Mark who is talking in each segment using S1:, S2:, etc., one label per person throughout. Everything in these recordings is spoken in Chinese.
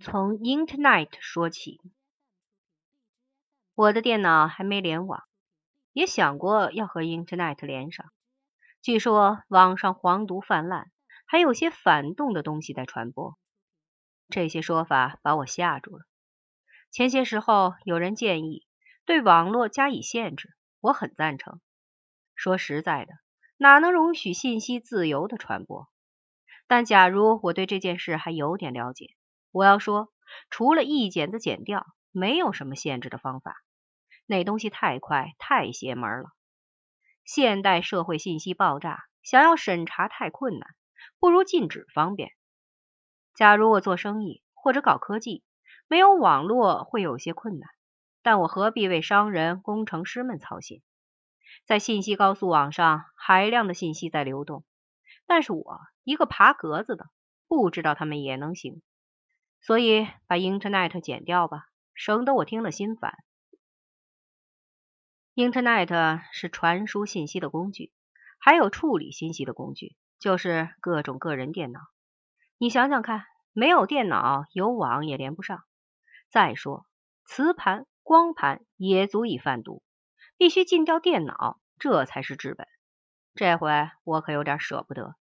S1: 从 Internet 说起。我的电脑还没联网，也想过要和 Internet 连上。据说网上黄毒泛滥，还有些反动的东西在传播。这些说法把我吓住了。前些时候有人建议对网络加以限制，我很赞成。说实在的，哪能容许信息自由的传播？但假如我对这件事还有点了解，我要说，除了一剪子剪掉，没有什么限制的方法。那东西太快，太邪门了。现代社会信息爆炸，想要审查太困难，不如禁止方便。假如我做生意或者搞科技，没有网络会有些困难，但我何必为商人、工程师们操心？在信息高速网上，海量的信息在流动。但是我一个爬格子的，不知道他们也能行，所以把 Internet 剪掉吧，省得我听了心烦。Internet 是传输信息的工具，还有处理信息的工具，就是各种个人电脑。你想想看，没有电脑，有网也连不上。再说，磁盘、光盘也足以贩毒，必须禁掉电脑，这才是治本。这回我可有点舍不得。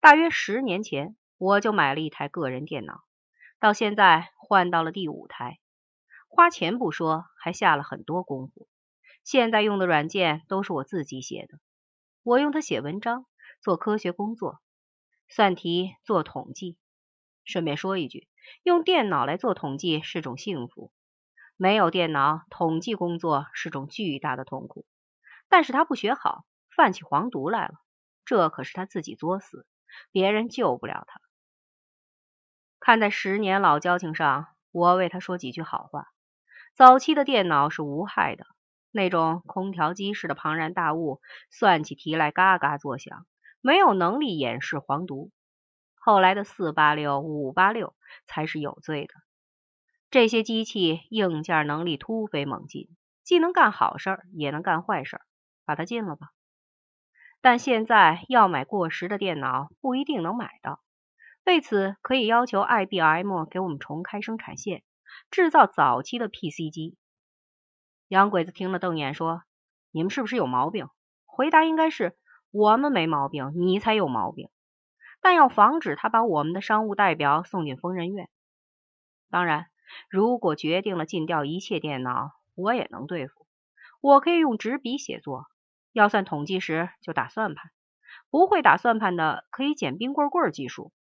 S1: 大约十年前，我就买了一台个人电脑，到现在换到了第五台，花钱不说，还下了很多功夫。现在用的软件都是我自己写的，我用它写文章、做科学工作、算题、做统计。顺便说一句，用电脑来做统计是种幸福，没有电脑，统计工作是种巨大的痛苦。但是他不学好。犯起黄毒来了，这可是他自己作死，别人救不了他。看在十年老交情上，我为他说几句好话。早期的电脑是无害的，那种空调机式的庞然大物，算起题来嘎嘎作响，没有能力掩饰黄毒。后来的四八六、五八六才是有罪的。这些机器硬件能力突飞猛进，既能干好事，也能干坏事，把它禁了吧。但现在要买过时的电脑不一定能买到，为此可以要求 IBM 给我们重开生产线，制造早期的 PC 机。洋鬼子听了瞪眼说：“你们是不是有毛病？”回答应该是：“我们没毛病，你才有毛病。”但要防止他把我们的商务代表送进疯人院。当然，如果决定了禁掉一切电脑，我也能对付。我可以用纸笔写作。要算统计时就打算盘，不会打算盘的可以捡冰棍棍技术，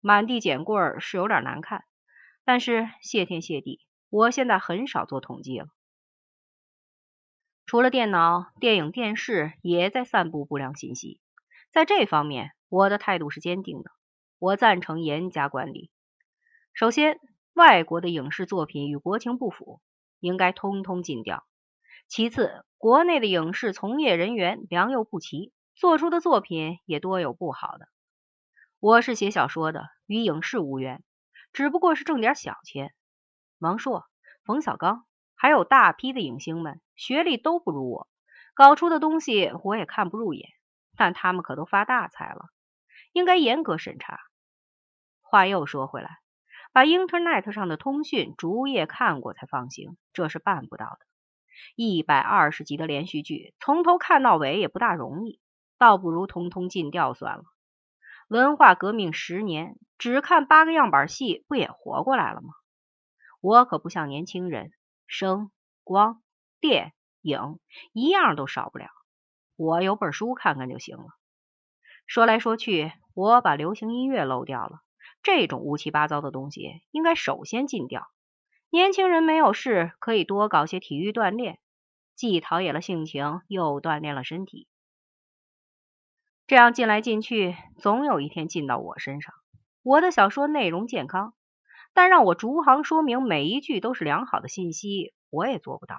S1: 满地捡棍儿是有点难看，但是谢天谢地，我现在很少做统计了。除了电脑、电影、电视也在散布不良信息，在这方面我的态度是坚定的，我赞成严加管理。首先，外国的影视作品与国情不符，应该通通禁掉。其次，国内的影视从业人员良莠不齐，做出的作品也多有不好的。我是写小说的，与影视无缘，只不过是挣点小钱。王朔、冯小刚，还有大批的影星们，学历都不如我，搞出的东西我也看不入眼，但他们可都发大财了，应该严格审查。话又说回来，把 Internet 上的通讯逐页看过才放行，这是办不到的。一百二十集的连续剧，从头看到尾也不大容易，倒不如通通禁掉算了。文化革命十年，只看八个样板戏，不也活过来了吗？我可不像年轻人，声、光、电、影一样都少不了，我有本书看看就行了。说来说去，我把流行音乐漏掉了，这种乌七八糟的东西应该首先禁掉。年轻人没有事，可以多搞些体育锻炼，既陶冶了性情，又锻炼了身体。这样进来进去，总有一天进到我身上。我的小说内容健康，但让我逐行说明每一句都是良好的信息，我也做不到。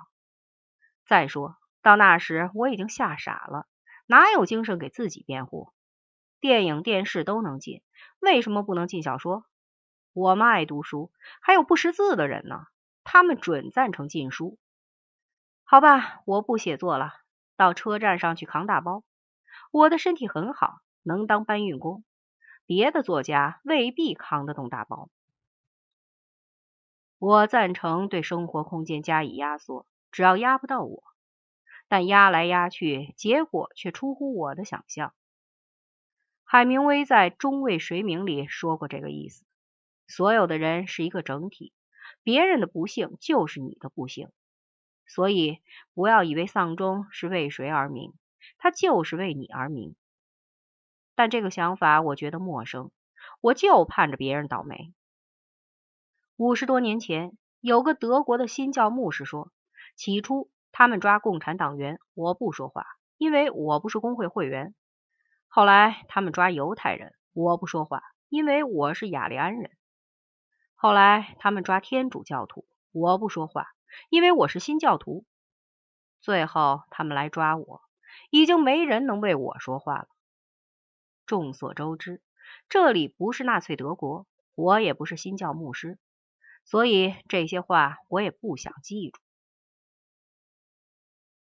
S1: 再说到那时，我已经吓傻了，哪有精神给自己辩护？电影、电视都能进，为什么不能进小说？我妈爱读书，还有不识字的人呢，他们准赞成禁书。好吧，我不写作了，到车站上去扛大包。我的身体很好，能当搬运工，别的作家未必扛得动大包。我赞成对生活空间加以压缩，只要压不到我。但压来压去，结果却出乎我的想象。海明威在《中尉谁名》里说过这个意思：所有的人是一个整体，别人的不幸就是你的不幸。所以不要以为丧钟是为谁而鸣，它就是为你而鸣。但这个想法我觉得陌生，我就盼着别人倒霉。五十多年前，有个德国的新教牧师说，起初他们抓共产党员，我不说话，因为我不是工会会员。后来他们抓犹太人，我不说话，因为我是雅利安人。后来他们抓天主教徒，我不说话，因为我是新教徒。最后他们来抓我，已经没人能为我说话了。众所周知，这里不是纳粹德国，我也不是新教牧师。所以这些话我也不想记住。